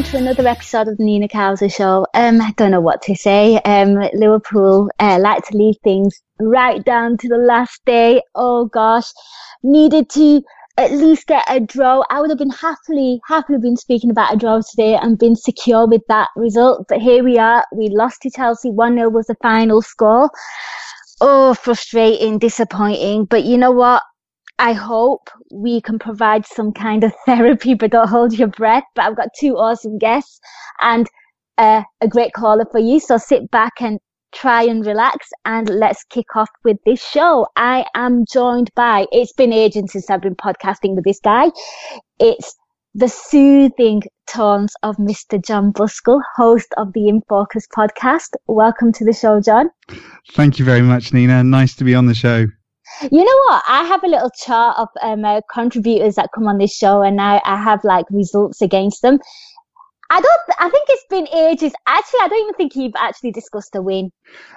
Welcome to another episode of the Nina Kauser Show. Um, I don't know what to say. Um, Liverpool uh, like to leave things right down to the last day. Oh gosh, needed to at least get a draw. I would have been happily, happily been speaking about a draw today and been secure with that result. But here we are. We lost to Chelsea. One 0 was the final score. Oh, frustrating, disappointing. But you know what? I hope we can provide some kind of therapy, but don't hold your breath. But I've got two awesome guests and uh, a great caller for you. So sit back and try and relax and let's kick off with this show. I am joined by, it's been ages since I've been podcasting with this guy. It's the soothing tones of Mr. Jon Buscall, host of the In Focus podcast. Welcome to the show, Jon. Thank you very much, Nina. Nice to be on the show. You know what? I have a little chart of um, uh, contributors that come on this show, and now I have like results against them. I don't. I think it's been ages. Actually, I don't even think you've actually discussed a win.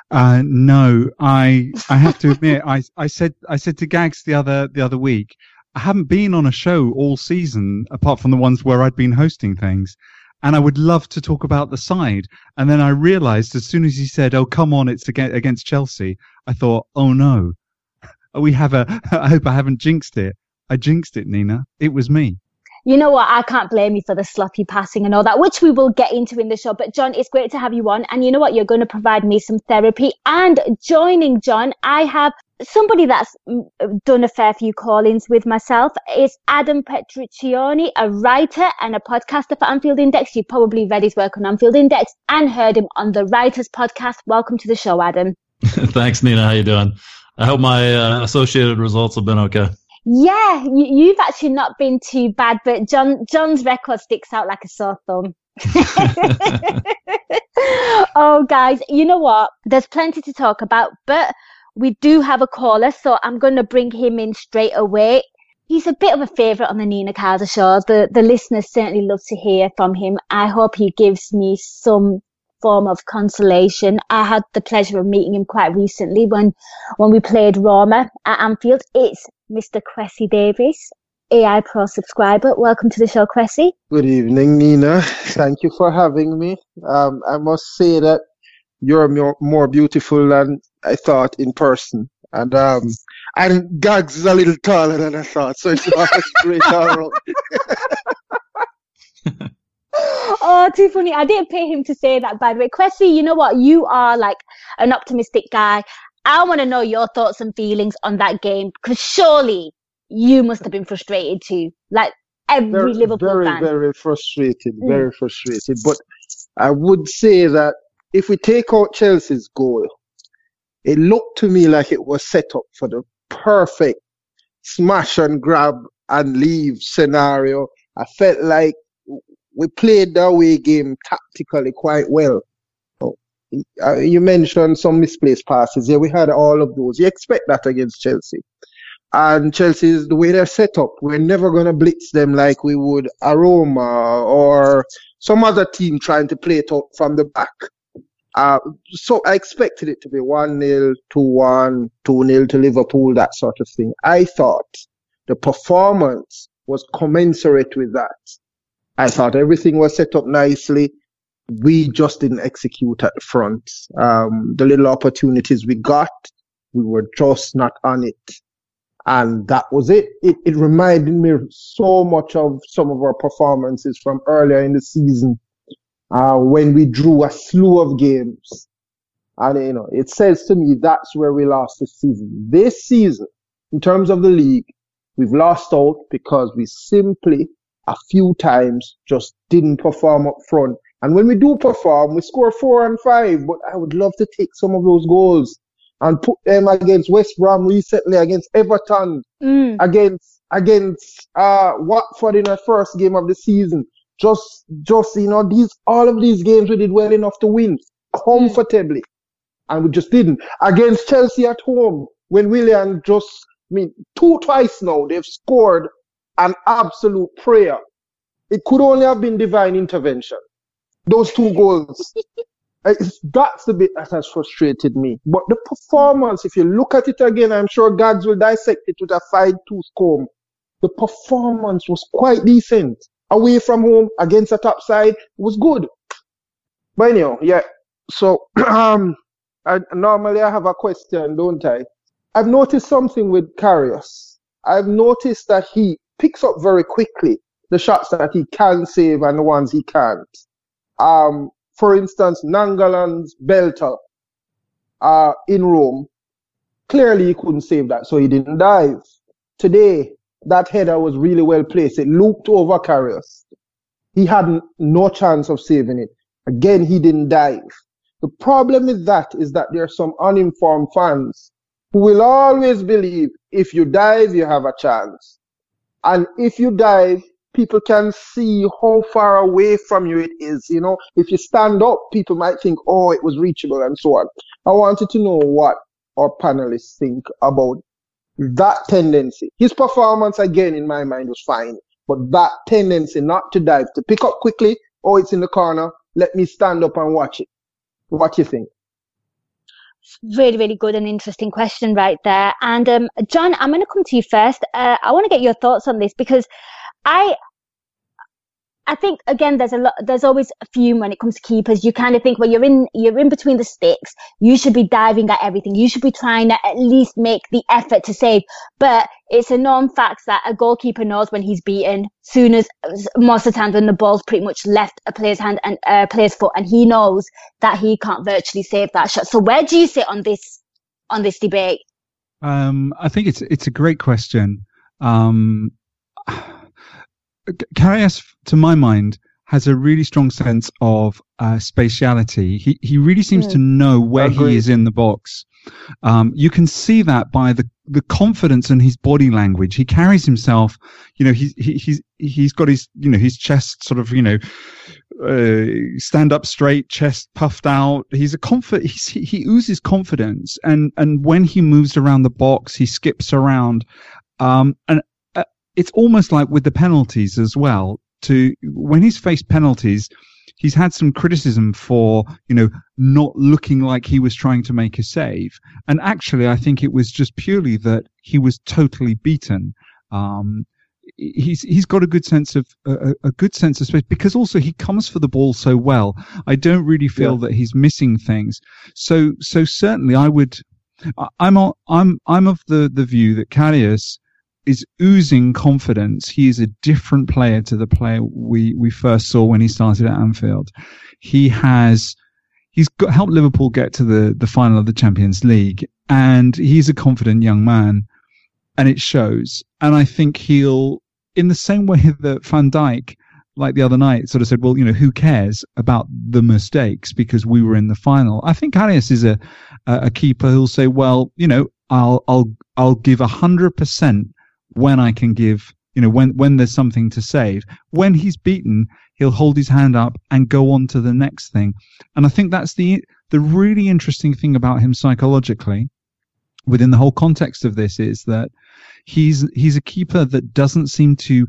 Uh, no, I I have to admit, I I said I said to Gags the other the other week, I haven't been on a show all season apart from the ones where I'd been hosting things. And I would love to talk about the side. And then I realized as soon as he said, "Oh, come on, it's against, against Chelsea," I thought, "Oh no, we have a. I hope I haven't jinxed it. I jinxed it, Nina. It was me. You know what? I can't blame you for the sloppy passing and all that, which we will get into in the show. But Jon, it's great to have you on. And you know what? You're going to provide me some therapy. And joining Jon, I have somebody that's mm, done a fair few call-ins with myself. It's Adam Petruccioni, a writer and a podcaster for Anfield Index. You probably read his work on Anfield Index and heard him on the Writers Podcast. Welcome to the show, Adam. Thanks, Nina. How you doing? I hope my uh, associated results have been okay. Yeah, you, you've actually not been too bad, but Jon Jon's record sticks out like a sore thumb. oh, guys, you know what? There's plenty to talk about, but we do have a caller, so I'm going to bring him in straight away. He's a bit of a favourite on the Nina Kauser show. The the listeners certainly love to hear from him. I hope he gives me some form of consolation. I had the pleasure of meeting him quite recently when when we played Roma at Anfield. It's Mr. Kwesi Davis, AI Pro subscriber. Welcome to the show, Kwesi. Good evening, Nina. Thank you for having me. Um, I must say that you're more, more beautiful than I thought in person. And um, and Gags is a little taller than I thought, so it's not great all around. oh, too funny. I didn't pay him to say that, by the way. Kwesi, you know what? You are like an optimistic guy. I want to know your thoughts and feelings on that game because surely you must have been frustrated too, like every Very, Liverpool very, fan. very frustrated, Mm. very frustrated. But I would say that if we take out Chelsea's goal, it looked to me like it was set up for the perfect smash and grab and leave scenario. I felt like we played the away game tactically quite well. Oh, uh, You mentioned some misplaced passes. Yeah, we had all of those. You expect that against Chelsea. And Chelsea is the way they're set up. We're never going to blitz them like we would a Roma or some other team trying to play it out from the back. Uh, so I expected it to be 1 0, 2 1, 2 0 to Liverpool, that sort of thing. I thought the performance was commensurate with that. I thought everything was set up nicely. We just didn't execute at the front. Um, the little opportunities we got, we were just not on it. And that was it. It, it reminded me so much of some of our performances from earlier in the season, uh, when we drew a slew of games. And, you know, it says to me that's where we lost this season. This season, in terms of the league, we've lost out because we simply, a few times, just didn't perform up front. And when we do perform, we score four and five, but I would love to take some of those goals and put them against West Brom recently, against Everton, Mm. against against uh Watford in the first game of the season. Just just you know these all of these games we did well enough to win comfortably, and we just didn't. Against Chelsea at home, when William just I mean two twice now they've scored an absolute prayer. It could only have been divine intervention. Those two goals. It's, that's the bit that has frustrated me. But the performance, if you look at it again, I'm sure Gags will dissect it with a fine tooth comb. The performance was quite decent. Away from home against a top side was good. But anyhow, yeah. So um, I, normally I have a question, don't I? I've noticed something with Karius. I've noticed that he picks up very quickly the shots that he can save and the ones he can't. Um, for instance, Nainggolan's belter uh, in Rome, clearly he couldn't save that, so he didn't dive. Today, that header was really well placed. It looped over Karius. He had no chance of saving it. Again, he didn't dive. The problem with that is that there are some uninformed fans who will always believe if you dive, you have a chance. And if you dive, people can see how far away from you it is. You know, if you stand up, people might think, oh, it was reachable and so on. I wanted to know what our panelists think about that tendency. His performance, again, in my mind, was fine. But that tendency not to dive, to pick up quickly, oh, it's in the corner, let me stand up and watch it. What do you think? Really, really good and interesting question right there. And um, Jon, I'm going to come to you first. Uh, I want to get your thoughts on this because I, I think again, there's a lot. There's always a fume when it comes to keepers. You kind of think, well, you're in, you're in between the sticks. You should be diving at everything. You should be trying to at least make the effort to save. But it's a known fact that a goalkeeper knows when he's beaten. Soon as most of the time when the ball's pretty much left a player's hand and uh, player's foot, and he knows that he can't virtually save that shot. So where do you sit on this on this debate? Um, I think it's it's a great question. Um, Karius, to my mind, has a really strong sense of uh, spatiality. He he really seems Mm. to know where he is in the box. Um, you can see that by the the confidence in his body language. He carries himself. You know, he's he, he's he's got his you know his chest sort of you know uh, stand up straight, chest puffed out. He's a confident. He's, he he oozes confidence, and and when he moves around the box, he skips around. Um, and it's almost like with the penalties as well. To when he's faced penalties, he's had some criticism for you know not looking like he was trying to make a save. And actually, I think it was just purely that he was totally beaten. Um, he's he's got a good sense of a, a good sense of space because also he comes for the ball so well. I don't really feel that he's missing things. So so certainly I would. I'm on, I'm I'm of the the view that Karius is oozing confidence. He is a different player to the player we we first saw when he started at Anfield. He has he's got helped Liverpool get to the the final of the Champions League, and he's a confident young man, and it shows. And I think he'll, in the same way that Van Dijk, like the other night, sort of said, "Well, you know, who cares about the mistakes because we were in the final." I think Karius is a a a keeper who'll say, "Well, you know, I'll I'll I'll give a hundred percent when I can give." You know, when, when there's something to save, when he's beaten, he'll hold his hand up and go on to the next thing. And I think that's the the really interesting thing about him psychologically, within the whole context of this, is that he's he's a keeper that doesn't seem to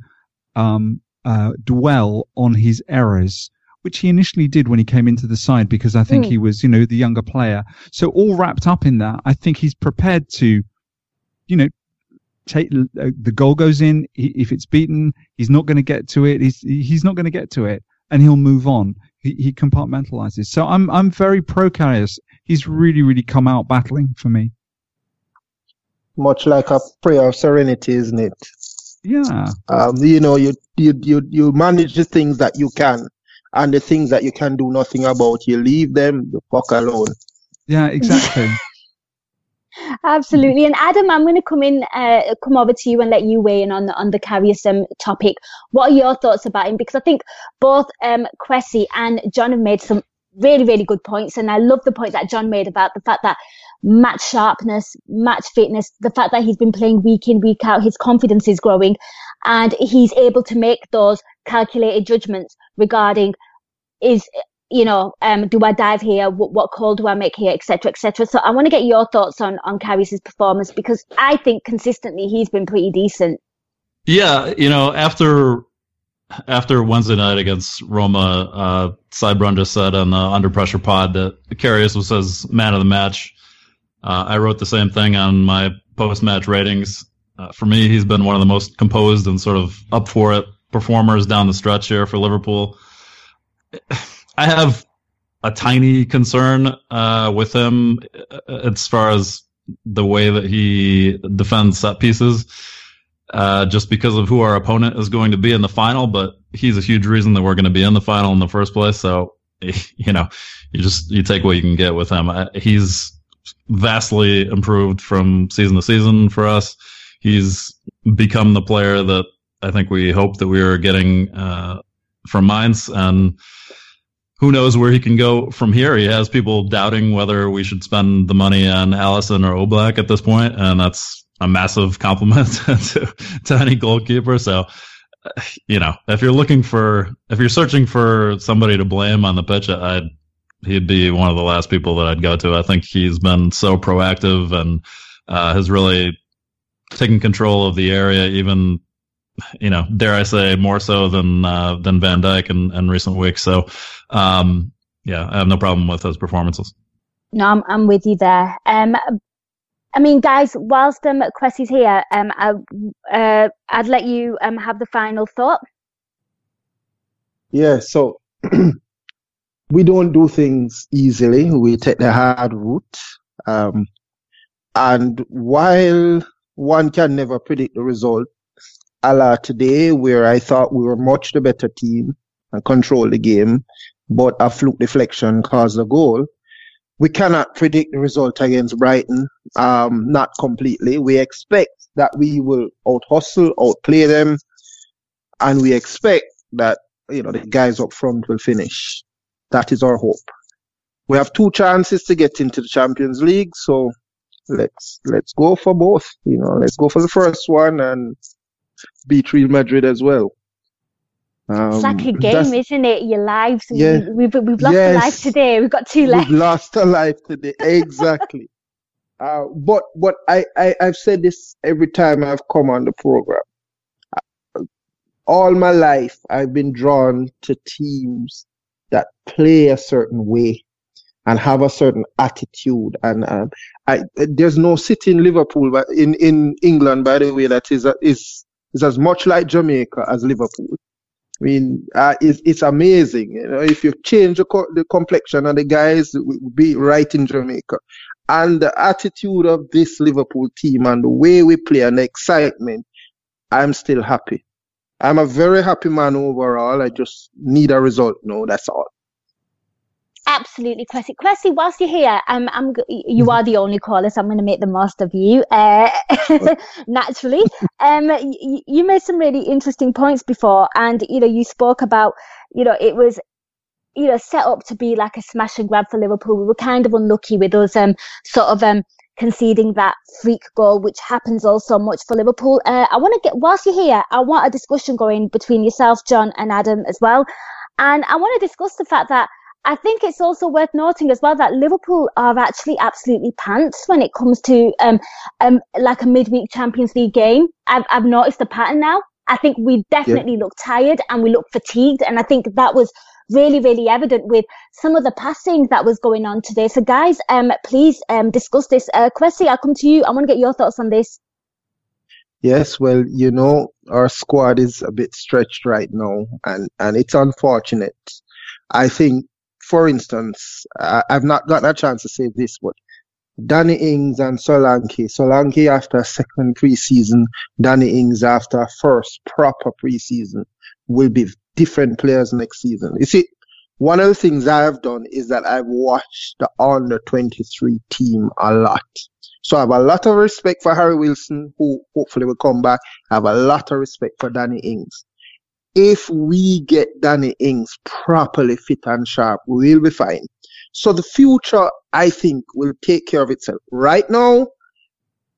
um, uh, dwell on his errors, which he initially did when he came into the side because I think Mm. he was you know the younger player. So all wrapped up in that, I think he's prepared to, you know. Take uh, the goal goes in. He, if it's beaten, he's not going to get to it. He's he's not going to get to it, and he'll move on. He, he compartmentalizes. So I'm I'm very pro Karius. He's really really come out battling for me. Much like a prayer of serenity, isn't it? Yeah, Um, you know, you, you you you manage the things that you can, and the things that you can do nothing about, you leave them the fuck alone. yeah, exactly. Absolutely. And Adam, I'm going to come in, uh, come over to you and let you weigh in on the, on the Karius um, topic. What are your thoughts about him? Because I think both um, Kwesi and Jon have made some really, really good points. And I love the point that Jon made about the fact that match sharpness, match fitness, the fact that he's been playing week in, week out, his confidence is growing and he's able to make those calculated judgments regarding is you know, um, do I dive here? What, what call do I make here, etc., etc. So I want to get your thoughts on on Karius' performance because I think consistently he's been pretty decent. Yeah, you know, after after Wednesday night against Roma, uh, Cybrun just said on the Under Pressure pod that Karius was his man of the match. Uh, I wrote the same thing on my post match ratings. Uh, for me, he's been one of the most composed and sort of up for it performers down the stretch here for Liverpool. I have a tiny concern uh, with him uh, as far as the way that he defends set pieces, uh, just because of who our opponent is going to be in the final. But he's a huge reason that we're going to be in the final in the first place. So, you know, you just you take what you can get with him. He's vastly improved from season to season for us. He's become the player that I think we hoped that we were getting uh, from Mainz and who knows where he can go from here. He has people doubting whether we should spend the money on Alisson or Oblak at this point, and that's a massive compliment to, to any goalkeeper. So, you know, if you're looking for, if you're searching for somebody to blame on the pitch, I'd, he'd be one of the last people that I'd go to. I think he's been so proactive and uh, has really taken control of the area, even you know, dare I say, more so than uh, than Van Dijk in, in recent weeks. So, um, yeah, I have no problem with those performances. No, I'm, I'm with you there. Um, I mean, guys, whilst um, Kwesi's here, um, I, uh, I'd let you um, have the final thought. Yeah, so we don't do things easily. We take the hard route. Um, and while one can never predict the result, a la today, where I thought we were much the better team and controlled the game, but a fluke deflection caused a goal. We cannot predict the result against Brighton, um, not completely. We expect that we will out hustle, outplay them, and we expect that you know the guys up front will finish. That is our hope. We have two chances to get into the Champions League, so let's let's go for both. You know, let's go for the first one and beat Real Madrid as well. Um, it's like a game, isn't it? Your lives. Yeah, we, have we've lost yes, a life today. We've got two left. We've lost a life today. Exactly. uh, but but I, I I've said this every time I've come on the program. All my life, I've been drawn to teams that play a certain way and have a certain attitude. And um, I, there's no city in Liverpool, but in, in England, by the way, that is is is as much like Jamaica as Liverpool. I mean, uh, it's, it's amazing. You know, if you change the, co- the complexion of the guys, will be right in Jamaica. And the attitude of this Liverpool team and the way we play and the excitement, I'm still happy. I'm a very happy man overall. I just need a result now. That's all. Absolutely, Kwesi. Kwesi, whilst you're here, um, I'm, you are the only caller, so I'm going to make the most of you, uh, naturally. Um, you, you made some really interesting points before, and, you know, you spoke about, you know, it was, you know, set up to be like a smash and grab for Liverpool. We were kind of unlucky with us, um, sort of, um, conceding that freak goal, which happens also much for Liverpool. Uh, I want to get, whilst you're here, I want a discussion going between yourself, Jon, and Adam as well. And I want to discuss the fact that I think it's also worth noting as well that Liverpool are actually absolutely pants when it comes to um, um, like a midweek Champions League game. I've, I've noticed a pattern now. I think we definitely look tired and we look fatigued. And I think that was really, really evident with some of the passing that was going on today. So guys, um, please, um, discuss this. Uh, Kwesi, I'll come to you. I want to get your thoughts on this. Yes, well, you know, our squad is a bit stretched right now and, and it's unfortunate. I think for instance, I, have not gotten a chance to say this, but Danny Ings and Solanke. Solanke after a second preseason, Danny Ings after a first proper preseason will be different players next season. You see, one of the things I have done is that I've watched the under 23 team a lot. So I have a lot of respect for Harry Wilson, who hopefully will come back. I have a lot of respect for Danny Ings if we get Danny Ings properly fit and sharp, we'll be fine. So the future, I think, will take care of itself. Right now,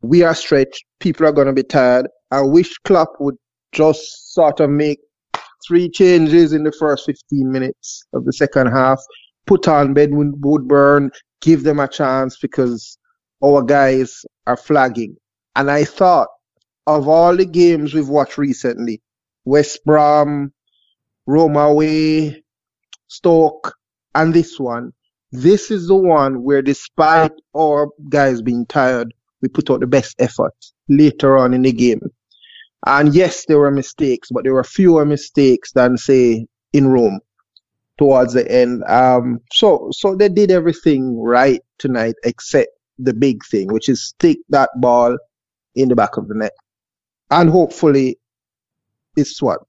we are stretched. People are going to be tired. I wish Klopp would just sort of make three changes in the first 15 minutes of the second half, put on Ben Woodburn, give them a chance because our guys are flagging. And I thought of all the games we've watched recently, West Brom, Roma away, Stoke, and this one, this is the one where despite our guys being tired, we put out the best effort later on in the game. And yes, there were mistakes, but there were fewer mistakes than say in Rome towards the end. Um, so so they did everything right tonight except the big thing, which is stick that ball in the back of the net. And hopefully it's what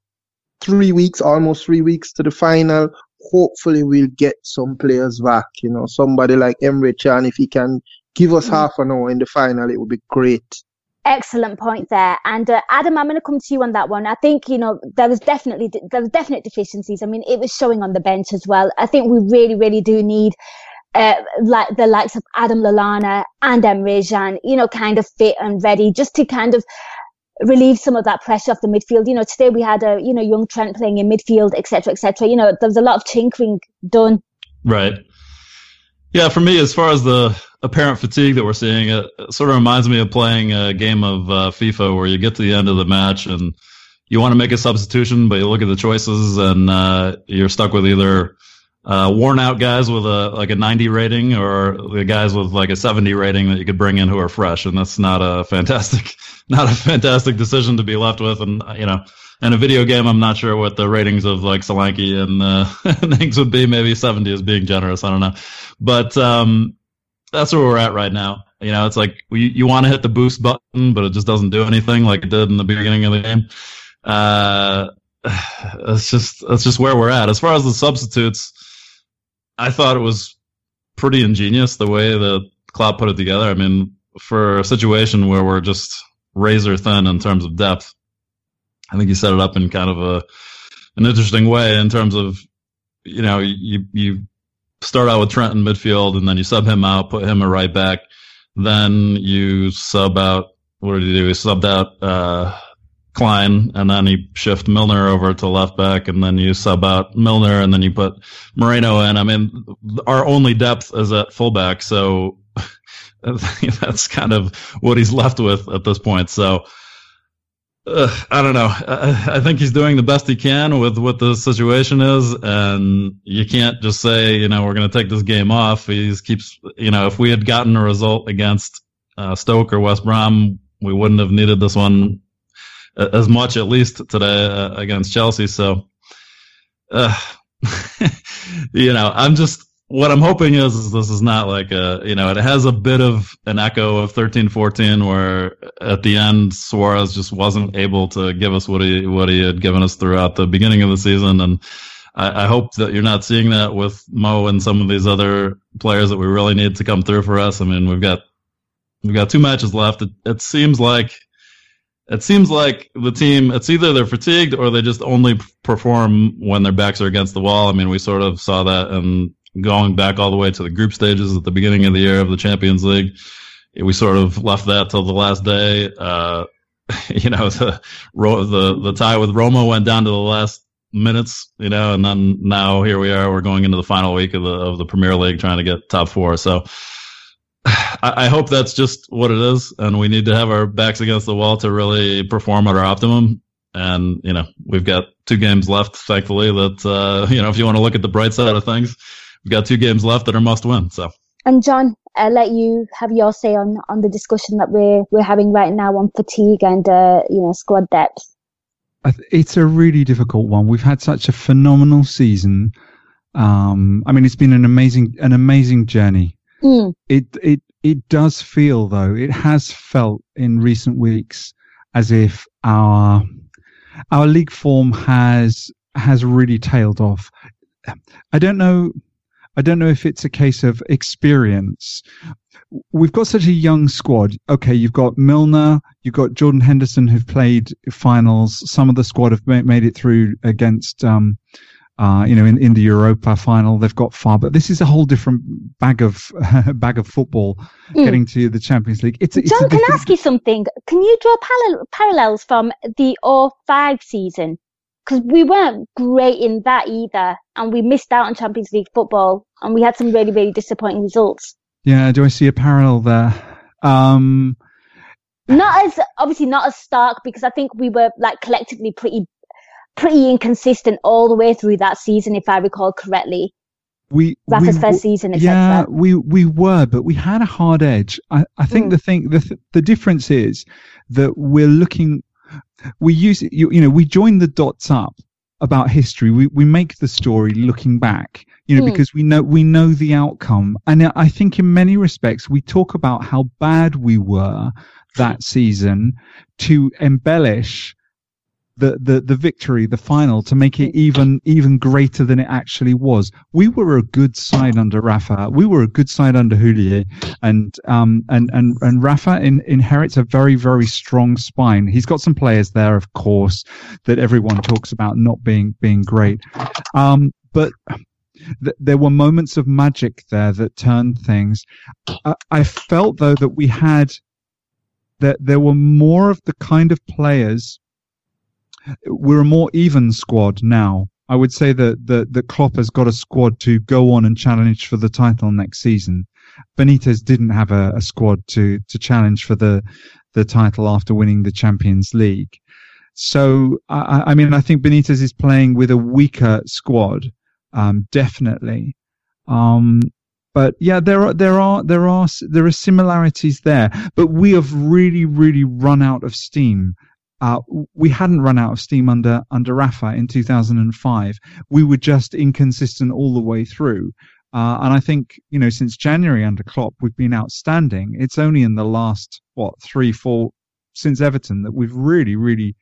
three weeks, almost three weeks to the final. Hopefully we'll get some players back, you know, somebody like Emre Can, if he can give us mm. half an hour in the final, it would be great. Excellent point there. And uh, Adam, I'm going to come to you on that one. I think, you know, there was definitely, there was definite deficiencies. I mean, it was showing on the bench as well. I think we really, really do need, uh, like the likes of Adam Lallana and Emre Can, you know, kind of fit and ready just to kind of relieve some of that pressure off the midfield. You know, today we had a, you know, young Trent playing in midfield, etc., etc. You know, there was a lot of tinkering done. Right. Yeah, for me, as far as the apparent fatigue that we're seeing, it, sort of reminds me of playing a game of uh, FIFA where you get to the end of the match and you want to make a substitution, but you look at the choices and uh, you're stuck with either uh, worn out guys with a like a 90 rating or the guys with like a 70 rating that you could bring in who are fresh, and that's not a fantastic, not a fantastic decision to be left with. And you know, in a video game, I'm not sure what the ratings of like Solanke and, uh, things would be. Maybe 70 is being generous. I don't know, but um, that's where we're at right now. You know, it's like you, you want to hit the boost button, but it just doesn't do anything like it did in the beginning of the game. Uh, that's just that's just where we're at. As far as the substitutes, I thought it was pretty ingenious the way that Klopp put it together. I mean, for a situation where we're just razor thin in terms of depth, I think he set it up in kind of a an interesting way in terms of you know you you start out with Trent in midfield, and then you sub him out, put him a right back. Then you sub out. What did he do? He subbed out uh, Klein, and then you shift Milner over to left back, and then you sub out Milner, and then you put Moreno in. I mean, our only depth is at fullback, so that's kind of what he's left with at this point. So uh, I don't know. I, I, think he's doing the best he can with what the situation is, and you can't just say, you know, we're going to take this game off. He keeps, you know, if we had gotten a result against uh, Stoke or West Brom, we wouldn't have needed this one as much, at least today uh, against Chelsea. So, uh, you know, I'm just what I'm hoping is, is, this is not like a, you know, it has a bit of an echo of 13 14 where at the end Suarez just wasn't able to give us what he, what he had given us throughout the beginning of the season. And I, I hope that you're not seeing that with Mo and some of these other players that we really need to come through for us. I mean, we've got, we've got two matches left. It, it seems like, it seems like the team it's either they're fatigued or they just only perform when their backs are against the wall. I mean, we sort of saw that in going back all the way to the group stages at the beginning of the year of the Champions League. We sort of left that till the last day. Uh, you know, the, the, the tie with Roma went down to the last minutes, you know, and then now here we are. We're going into the final week of the, of the Premier League trying to get top four. So I, I hope that's just what it is. And we need to have our backs against the wall to really perform at our optimum. And, you know, we've got two games left, thankfully, that, uh, you know, if you want to look at the bright side of things, we've got two games left that are must win. So. And Jon, I'll let you have your say on, on the discussion that we're we're having right now on fatigue and uh, you know squad depth. It's a really difficult one. We've had such a phenomenal season. Um, I mean, it's been an amazing an amazing journey. Mm. It it it does feel though it has felt in recent weeks as if our our league form has has really tailed off. I don't know I don't know if it's a case of experience. We've got such a young squad. Okay, you've got Milner, you've got Jordan Henderson who've played finals. Some of the squad have made it through against um, Uh, you know, in, in the Europa final, they've got far, but this is a whole different bag of bag of football. Mm. Getting to the Champions League, it's, it's Jon. Can I ask you something? Can you draw parallels from the 05 season? Because we weren't great in that either, and we missed out on Champions League football, and we had some really, really disappointing results. Yeah, do I see a parallel there? Um, not as obviously not as stark because I think we were like collectively pretty pretty inconsistent all the way through that season, if I recall correctly. We Rafa's we, first season, etc. Yeah, we we were, but we had a hard edge. I, I think mm. the thing the the difference is that we're looking. We use you, you know we join the dots up about history. We we make the story looking back, you know, mm. because we know we know the outcome. And I think in many respects we talk about how bad we were that season to embellish the, the, the victory, the final, to make it even even greater than it actually was. We were a good side under Rafa. We were a good side under Houllier, and um and and and Rafa in, inherits a very very strong spine. He's got some players there, of course, that everyone talks about not being being great, um, but. Th- there were moments of magic there that turned things. I, I felt though that we had that there were more of the kind of players. We're a more even squad now. I would say that that that Klopp has got a squad to go on and challenge for the title next season. Benitez didn't have a, a squad to to challenge for the the title after winning the Champions League. So I, I mean, I think Benitez is playing with a weaker squad, um, definitely. Um, but yeah, there are there are there are there are similarities there. But we have really really run out of steam. Uh, we hadn't run out of steam under under Rafa in 2005. We were just inconsistent all the way through. Uh, and I think you know since January under Klopp, we've been outstanding. It's only in the last what three four since Everton that we've really really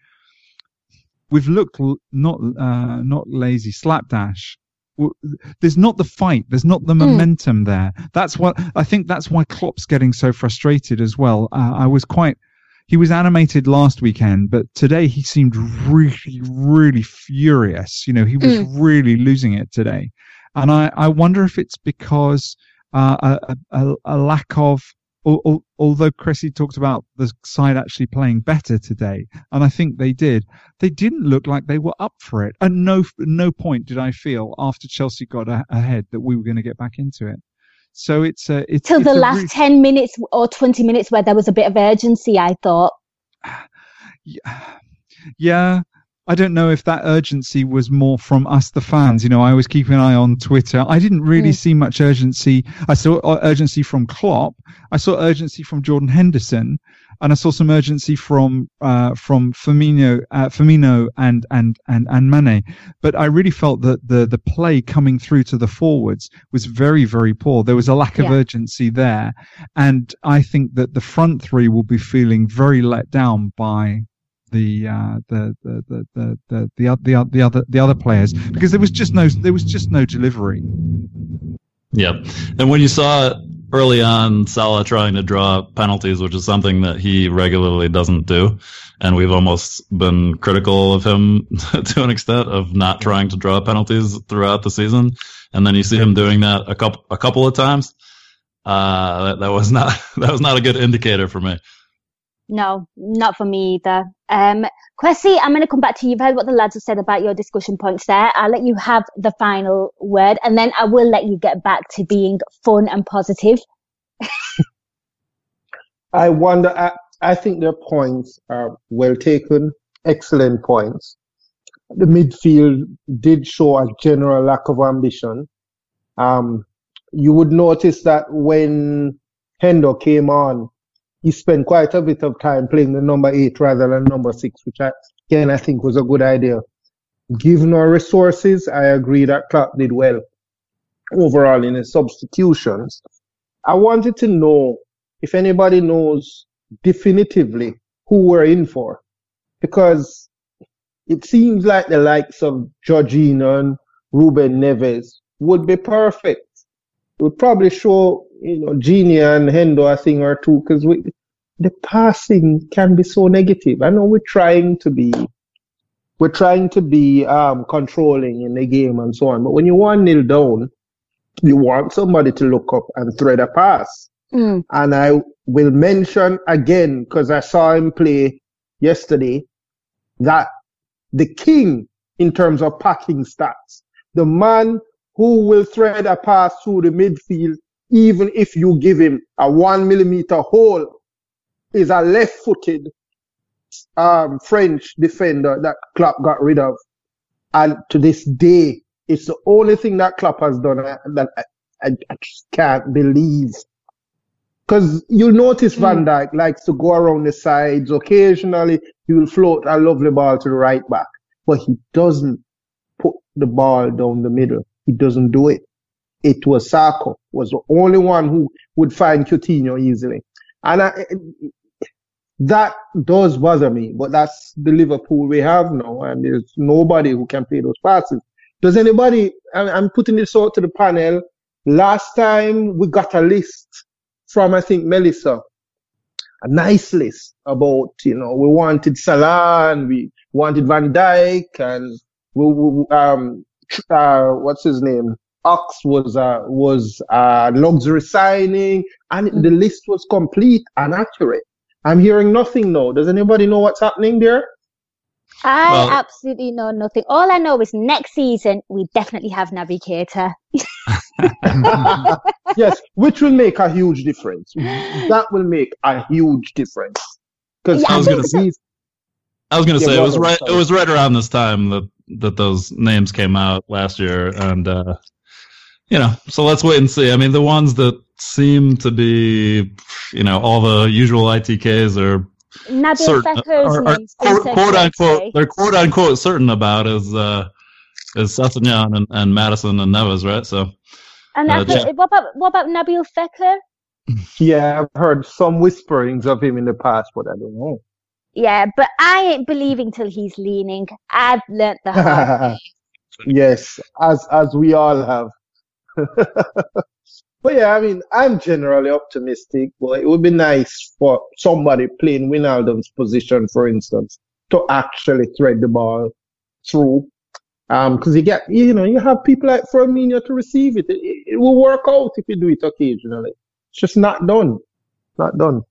we've looked not uh, not lazy slapdash there's not the fight there's not the mm. momentum there that's what i think that's why klopp's getting so frustrated as well uh, i was quite he was animated last weekend but today he seemed really really furious you know he was mm. really losing it today and i i wonder if it's because uh, a, a, a lack of although Kwesi talked about the side actually playing better today, and I think they did, they didn't look like they were up for it. At no no point did I feel after Chelsea got a, ahead that we were going to get back into it. So it's a it's till it's the last re- ten minutes or twenty minutes where there was a bit of urgency. I thought. Yeah, yeah I don't know if that urgency was more from us, the fans. You know, I was keeping an eye on Twitter. I didn't really mm. see much urgency. I saw uh, urgency from Klopp. I saw urgency from Jordan Henderson, and I saw some urgency from uh, from Firmino, uh, Firmino and and and and Mane. But I really felt that the the play coming through to the forwards was very very poor. There was a lack of yeah. urgency there, and I think that the front three will be feeling very let down by the, uh, the, the, the, the, the, the, the, the other the other players because there was just no there was just no delivery. Yep, and when you saw early on Salah trying to draw penalties, which is something that he regularly doesn't do, and we've almost been critical of him to an extent of not trying to draw penalties throughout the season, and then you see him doing that a couple a couple of times. Uh, that, that was not that was not a good indicator for me. No, not for me either. Um, Kwesi, I'm going to come back to you. You've heard what the lads have said about your discussion points there. I'll let you have the final word and then I will let you get back to being fun and positive. I wonder, I, I think their points are well taken, excellent points. The midfield did show a general lack of ambition. Um, you would notice that when Hendo came on, he spent quite a bit of time playing the number eight rather than number six, which I, again I think was a good idea. Given our resources, I agree that Klopp did well overall in his substitutions. I wanted to know if anybody knows definitively who we're in for, because it seems like the likes of Jorginho and Ruben Neves would be perfect. It would probably show you know, Gini and Hendo a thing or two because the passing can be so negative. I know we're trying to be we're trying to be um, controlling in the game and so on. But when you one nil down, you want somebody to look up and thread a pass. Mm. And I will mention again because I saw him play yesterday that the king in terms of packing stats, the man who will thread a pass through the midfield, even if you give him a one millimeter hole, is a left footed um, French defender that Klopp got rid of. And to this day, it's the only thing that Klopp has done that I, I, I just can't believe. Because you'll notice Van Dijk likes to go around the sides. Occasionally, he will float a lovely ball to the right back, but he doesn't put the ball down the middle. He doesn't do it. It was Sakho was the only one who would find Coutinho easily. And I, that does bother me, but that's the Liverpool we have now, and there's nobody who can play those passes. Does anybody? I'm putting this out to the panel. Last time we got a list from I think Melissa, a nice list about you know we wanted Salah and we wanted Van Dijk and we, we um uh, what's his name Ox was uh, was a luxury signing, and the list was complete and accurate. I'm hearing nothing now. Does anybody know what's happening there? I Well- absolutely know nothing. All I know is next season we definitely have Naby Keita. Yes, which will make a huge difference. That will make a huge difference. Because Yeah, I was gonna say- he's I was gonna Yeah, say it was right. sorry. It was right around this time that that those names came out last year, and uh, you know, so let's wait and see. I mean, the ones that seem to be, you know, all the usual ITKs are Nabil certain, Fekir's are, are quote, quote, unquote, they're quote unquote certain about is uh, is Sessegnon and, and Maddison and Neves, right? So And Uh, I thought- what about what about Nabil Fekir? yeah, I've heard some whisperings of him in the past, but I don't know. Yeah, but I ain't believing till he's leaning. I've learnt the hard way. yes, as as we all have. but yeah, I mean, I'm generally optimistic, but it would be nice for somebody playing Wijnaldum's position, for instance, to actually thread the ball through. Um, because you get, you know, you have people like Firmino to receive it. It, it. will work out if you do it occasionally. It's just not done. Not done.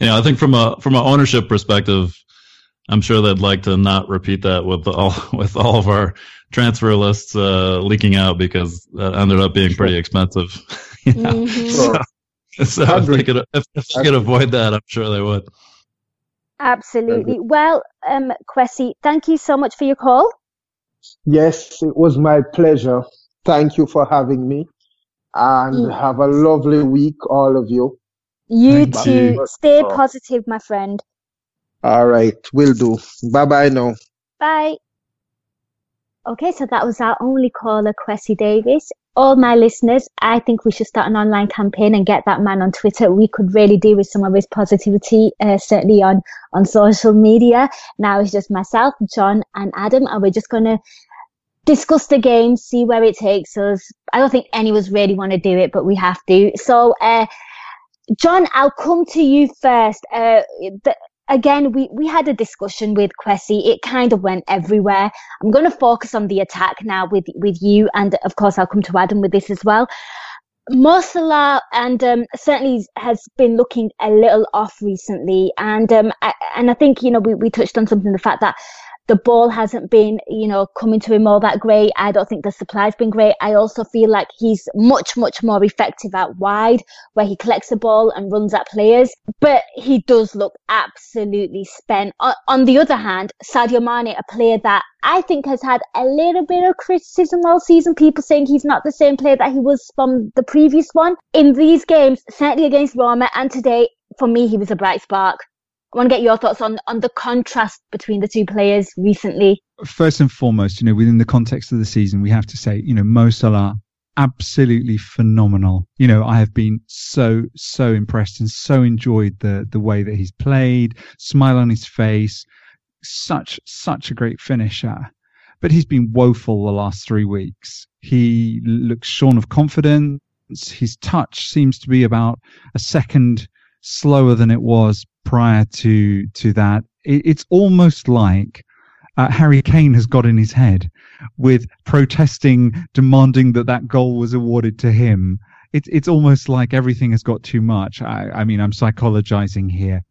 know, I think from a from an ownership perspective, I'm sure they'd like to not repeat that with all with all of our transfer lists uh, leaking out because that ended up being pretty expensive. you know? Mhm. Sure. So if they Agreed. could if, if they could avoid that, I'm sure they would. Absolutely. Well, um, Kwesi, thank you so much for your call. Yes, it was my pleasure. Thank you for having me. And Mm. have a lovely week, all of you. You Thank too. you. Stay positive, my friend. All right, will do. Bye bye now. Bye. Okay, so that was our only caller, Kwesi Davis. All my listeners, I think we should start an online campaign and get that man on Twitter. We could really do with some of his positivity, uh, certainly on, on social media. Now it's just myself, Jon, and Adam, and we're just going to discuss the game, see where it takes us. I don't think any of us really want to do it, but we have to. So, uh, Jon, I'll come to you first. Uh, the, again, we, we had a discussion with Kwesi. It kind of went everywhere. I'm going to focus on the attack now with, with you. And of course, I'll come to Adam with this as well. Mo Salah and um, certainly has been looking a little off recently. And um, I, and I think, you know, we, we touched on something, the fact that the ball hasn't been, you know, coming to him all that great. I don't think the supply's been great. I also feel like he's much, much more effective out wide where he collects the ball and runs at players. But he does look absolutely spent. On, the other hand, Sadio Mane, a player that I think has had a little bit of criticism all season, people saying he's not the same player that he was from the previous one. In these games, certainly against Roma and today, for me, he was a bright spark. Want to get your thoughts on, on the contrast between the two players recently. First and foremost, you know, within the context of the season, we have to say, you know, Mo Salah, absolutely phenomenal. You know, I have been so, so impressed and so enjoyed the, the way that he's played, smile on his face, such, such a great finisher. But he's been woeful the last three weeks. He looks shorn of confidence. His touch seems to be about a second slower than it was prior to to that. It, it's almost like uh, Harry Kane has got in his head with protesting, demanding that that goal was awarded to him. It's it's almost like everything has got too much. I, I mean, I'm psychologizing here,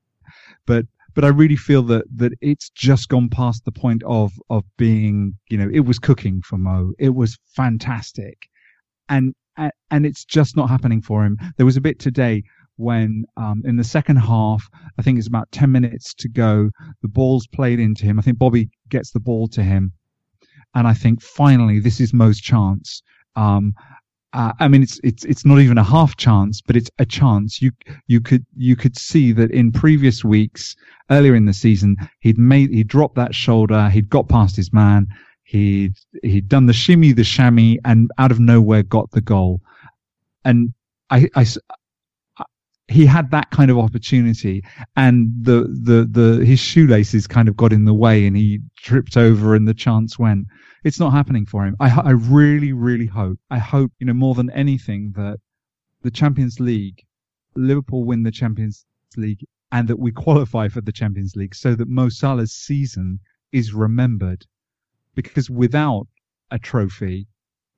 but but I really feel that that it's just gone past the point of of being, you know, it was cooking for Mo. It was fantastic, and and it's just not happening for him. There was a bit today when um, in the second half, I think it's about 10 minutes to go, the ball's played into him. I think Bobby gets the ball to him. And I think finally this is Mo's chance. Um, uh, I mean, it's it's it's not even a half chance, but it's a chance. You you could you could see that in previous weeks, earlier in the season, he'd made he dropped that shoulder, he'd got past his man, he'd he'd done the shimmy, the chamois, and out of nowhere got the goal. And I, I he had that kind of opportunity and the, the, the, his shoelaces kind of got in the way and he tripped over and the chance went. It's not happening for him. I, I really, really hope, I hope, you know, more than anything that the Champions League, Liverpool win the Champions League and that we qualify for the Champions League so that Mo Salah's season is remembered because without a trophy,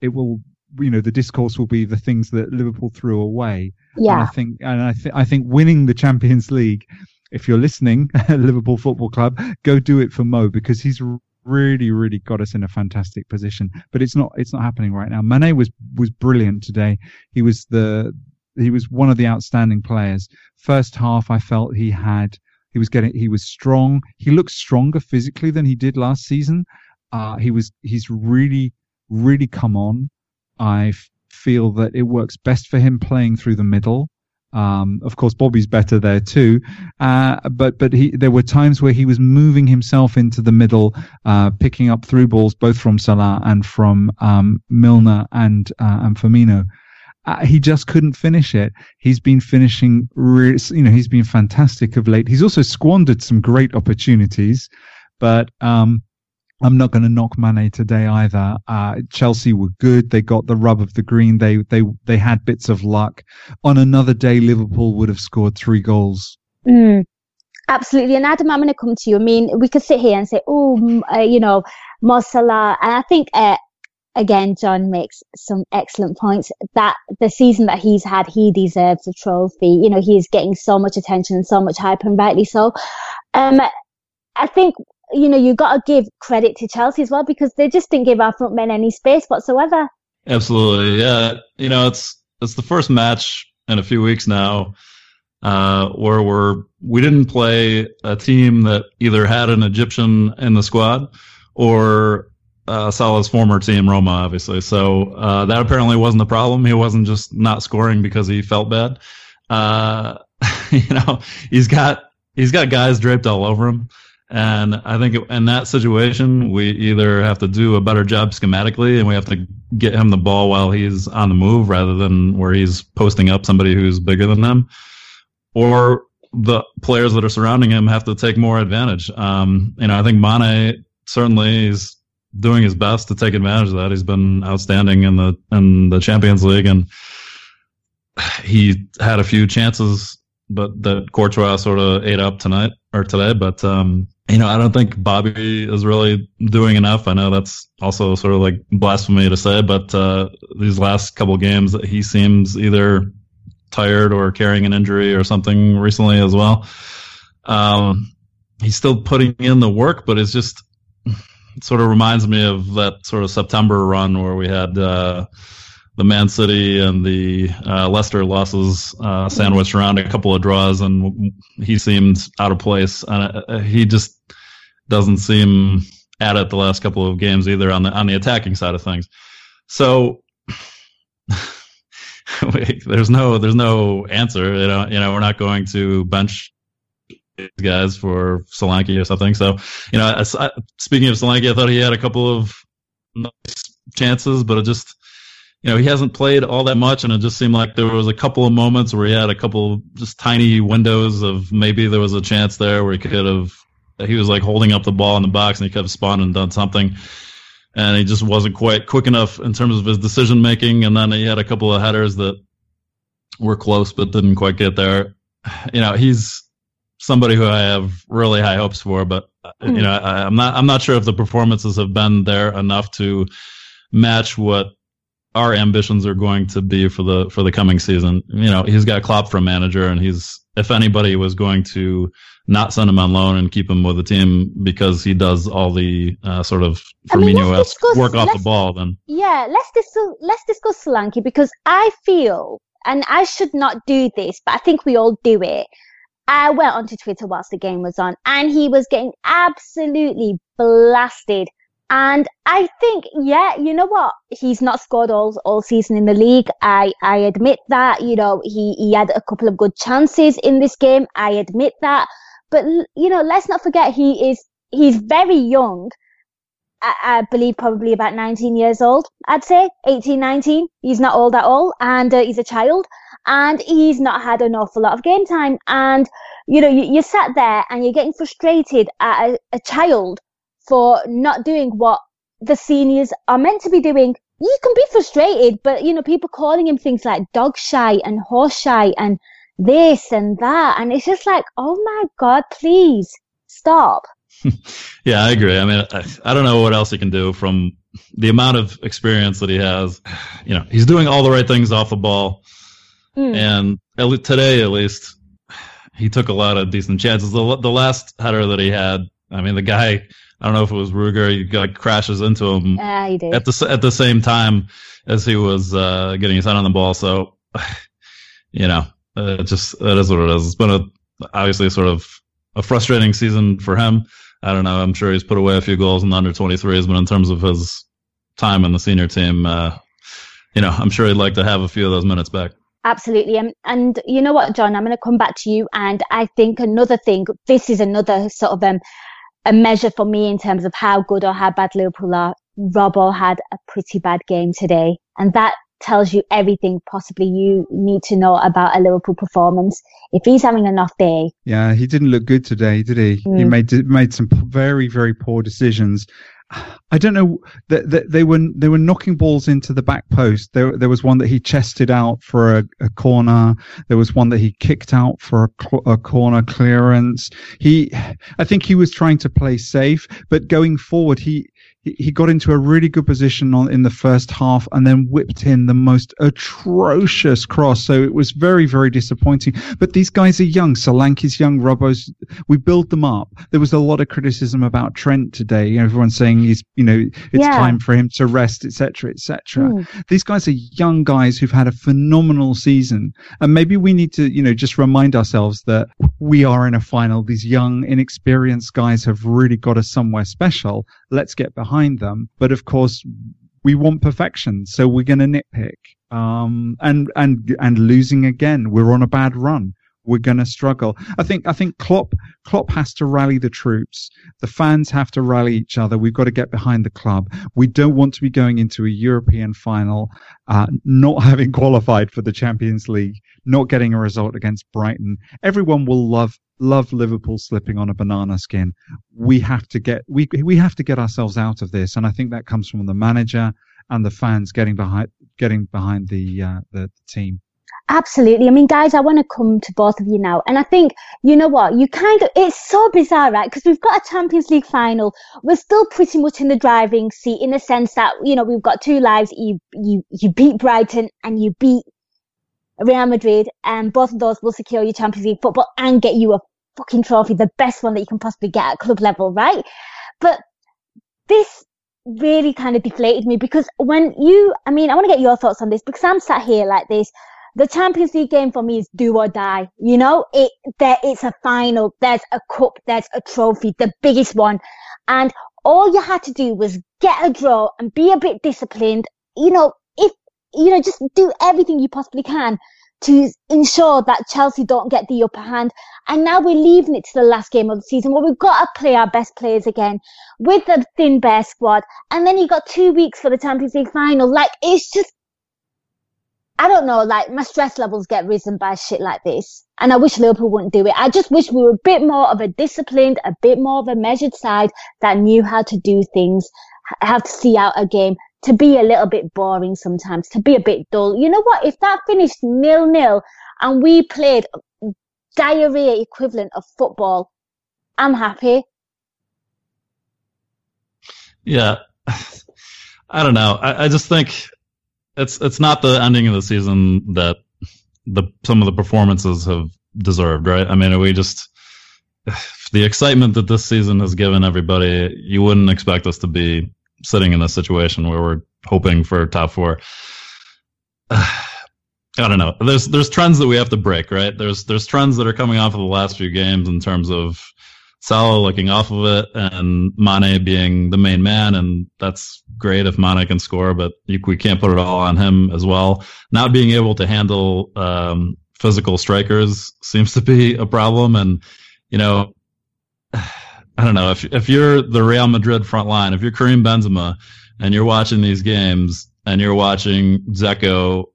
it will you know the discourse will be the things that Liverpool threw away. Yeah, and I think and I think I think winning the Champions League. If you're listening, Liverpool Football Club, go do it for Mo because he's really, really got us in a fantastic position. But it's not it's not happening right now. Mane was was brilliant today. He was the he was one of the outstanding players. First half, I felt he had he was getting he was strong. He looked stronger physically than he did last season. Uh, he was he's really really come on. I feel that it works best for him playing through the middle. Um, of course, Bobby's better there too, uh, but but he there were times where he was moving himself into the middle, uh, picking up through balls both from Salah and from um, Milner and uh, and Firmino. Uh, he just couldn't finish it. He's been finishing, re- you know, he's been fantastic of late. He's also squandered some great opportunities, but um, I'm not going to knock Mane today either. Uh, Chelsea were good. They got the rub of the green. They they they had bits of luck. On another day, Liverpool would have scored three goals. Mm, absolutely. And Adam, I'm going to come to you. I mean, we could sit here and say, oh, uh, you know, Salah, and I think. Uh, again, Jon makes some excellent points that the season that he's had, he deserves a trophy. You know, he is getting so much attention and so much hype and rightly so. Um, I think you know, you got to give credit to Chelsea as well because they just didn't give our front men any space whatsoever. Absolutely, yeah. You know, it's it's the first match in a few weeks now uh, where we're we didn't play a team that either had an Egyptian in the squad or uh, Salah's former team, Roma, obviously. So uh, that apparently wasn't the problem. He wasn't just not scoring because he felt bad. Uh, you know, he's got he's got guys draped all over him. And I think in that situation, we either have to do a better job schematically and we have to get him the ball while he's on the move rather than where he's posting up somebody who's bigger than them. Or the players that are surrounding him have to take more advantage. Um, you know, I think Mane certainly is doing his best to take advantage of that. He's been outstanding in the in the Champions League and he had a few chances but that Courtois sort of ate up tonight or today. But um, you know, I don't think Bobby is really doing enough. I know that's also sort of like blasphemy to say, but uh, these last couple games, he seems either tired or carrying an injury or something recently as well. Um, he's still putting in the work, but it's just it sort of reminds me of that sort of September run where we had. Uh, the Man City and the uh, Leicester losses uh, sandwiched around a couple of draws, and he seemed out of place. And uh, he just doesn't seem at it the last couple of games either on the on the attacking side of things. So there's no there's no answer. You know, you know, we're not going to bench guys for Solanke or something. So, you know, I, speaking of Solanke, I thought he had a couple of nice chances, but it just you know, he hasn't played all that much, and it just seemed like there was a couple of moments where he had a couple just tiny windows of maybe there was a chance there where he could have. He was like holding up the ball in the box, and he could have spun and done something, and he just wasn't quite quick enough in terms of his decision making. And then he had a couple of headers that were close but didn't quite get there. You know, he's somebody who I have really high hopes for, but you hmm. know, I, I'm not I'm not sure if the performances have been there enough to match what our ambitions are going to be for the for the coming season. You know, he's got Klopp for manager, and he's if anybody was going to not send him on loan and keep him with the team because he does all the uh, sort of Firmino I mean, work off the ball. Then yeah, let's discuss let's discuss Solanke because I feel, and I should not do this, but I think we all do it. I went onto Twitter whilst the game was on, and he was getting absolutely blasted and I think, yeah, you know what? He's not scored all, all season in the league. I, I admit that, you know, he, he had a couple of good chances in this game. I admit that. But, you know, let's not forget he is, he's very young. I, I believe probably about 19 years old, I'd say 18, 19. He's not old at all. And uh, he's a child and he's not had an awful lot of game time. And, you know, you, you sat there and you're getting frustrated at a, a child for not doing what the seniors are meant to be doing. You can be frustrated, but you know, people calling him things like dog shy and horse shy and this and that. And it's just like, oh my God, please stop. yeah, I agree. I mean, I, I don't know what else he can do from the amount of experience that he has. You know, he's doing all the right things off the ball. Mm. And at today, at least, he took a lot of decent chances. The, the last header that he had, I mean, the guy I don't know if it was Rüdiger. He like crashes into him yeah, he did. at the at the same time as he was uh, getting his head on the ball. So, you know, it just it is what it is. It's been a obviously sort of a frustrating season for him. I don't know. I'm sure he's put away a few goals in the under 23s, but in terms of his time in the senior team, uh, you know, I'm sure he'd like to have a few of those minutes back. Absolutely. And, and you know what, Jon, I'm going to come back to you. And I think another thing, this is another sort of um, a measure for me in terms of how good or how bad Liverpool are. Robbo had a pretty bad game today, and that tells you everything possibly you need to know about a Liverpool performance. If he's having an off day, yeah, he didn't look good today, did he? Mm. He made made some very very poor decisions, I don't know that they, they, were they were knocking balls into the back post. There there was one that he chested out for a, a corner. There was one that he kicked out for a, a, corner clearance. He, I think he was trying to play safe, but going forward, he he got into a really good position on, in the first half and then whipped in the most atrocious cross. So it was very, very disappointing. But these guys are young. Solanke's young, Robbo's. We build them up. There was a lot of criticism about Trent today. You know, everyone's saying he's, you know, it's yeah. time for him to rest, etc., etc. Mm. These guys are young guys who've had a phenomenal season, and maybe we need to, you know, just remind ourselves that we are in a final. These young, inexperienced guys have really got us somewhere special. Let's get behind behind them. But of course, we want perfection, so we're going to nitpick. Um, and and and losing again, we're on a bad run. We're going to struggle. I think I think Klopp Klopp has to rally the troops. The fans have to rally each other. We've got to get behind the club. We don't want to be going into a European final, uh, not having qualified for the Champions League, not getting a result against Brighton. Everyone will love love Liverpool slipping on a banana skin. We have to get we we have to get ourselves out of this, and I think that comes from the manager and the fans getting behind getting behind the uh, the, the team. Absolutely. I mean, guys, I want to come to both of you now. And I think, you know what, you kind of, it's so bizarre, right? Because we've got a Champions League final. We're still pretty much in the driving seat in the sense that, you know, we've got two lives. You, you, you beat Brighton and you beat Real Madrid, and both of those will secure you Champions League football and get you a fucking trophy, the best one that you can possibly get at club level, right? But this really kind of deflated me because when you, I mean, I want to get your thoughts on this because I'm sat here like this. The Champions League game for me is do or die. You know, it there it's a final. There's a cup. There's a trophy, the biggest one, and all you had to do was get a draw and be a bit disciplined. You know, if you know, just do everything you possibly can to ensure that Chelsea don't get the upper hand. And now we're leaving it to the last game of the season where we've got to play our best players again with the thin bare squad. And then you've got two weeks for the Champions League final. Like, it's just, I don't know, like my stress levels get risen by shit like this. And I wish Liverpool wouldn't do it. I just wish we were a bit more of a disciplined, a bit more of a measured side that knew how to do things, how to see out a game to be a little bit boring sometimes, to be a bit dull. You know what? If that finished nil nil and we played diarrhea equivalent of football. I'm happy. Yeah, I don't know. I, I just think it's it's not the ending of the season that the some of the performances have deserved, right? I mean, we just the excitement that this season has given everybody, you wouldn't expect us to be sitting in this situation where we're hoping for top four. I don't know. There's there's trends that we have to break, right? There's there's trends that are coming off of the last few games in terms of Salah looking off of it and Mane being the main man, and that's great if Mane can score, but you, we can't put it all on him as well. Not being able to handle um, physical strikers seems to be a problem, and you know, I don't know if if you're the Real Madrid front line, if you're Karim Benzema and you're watching these games and you're watching Dzeko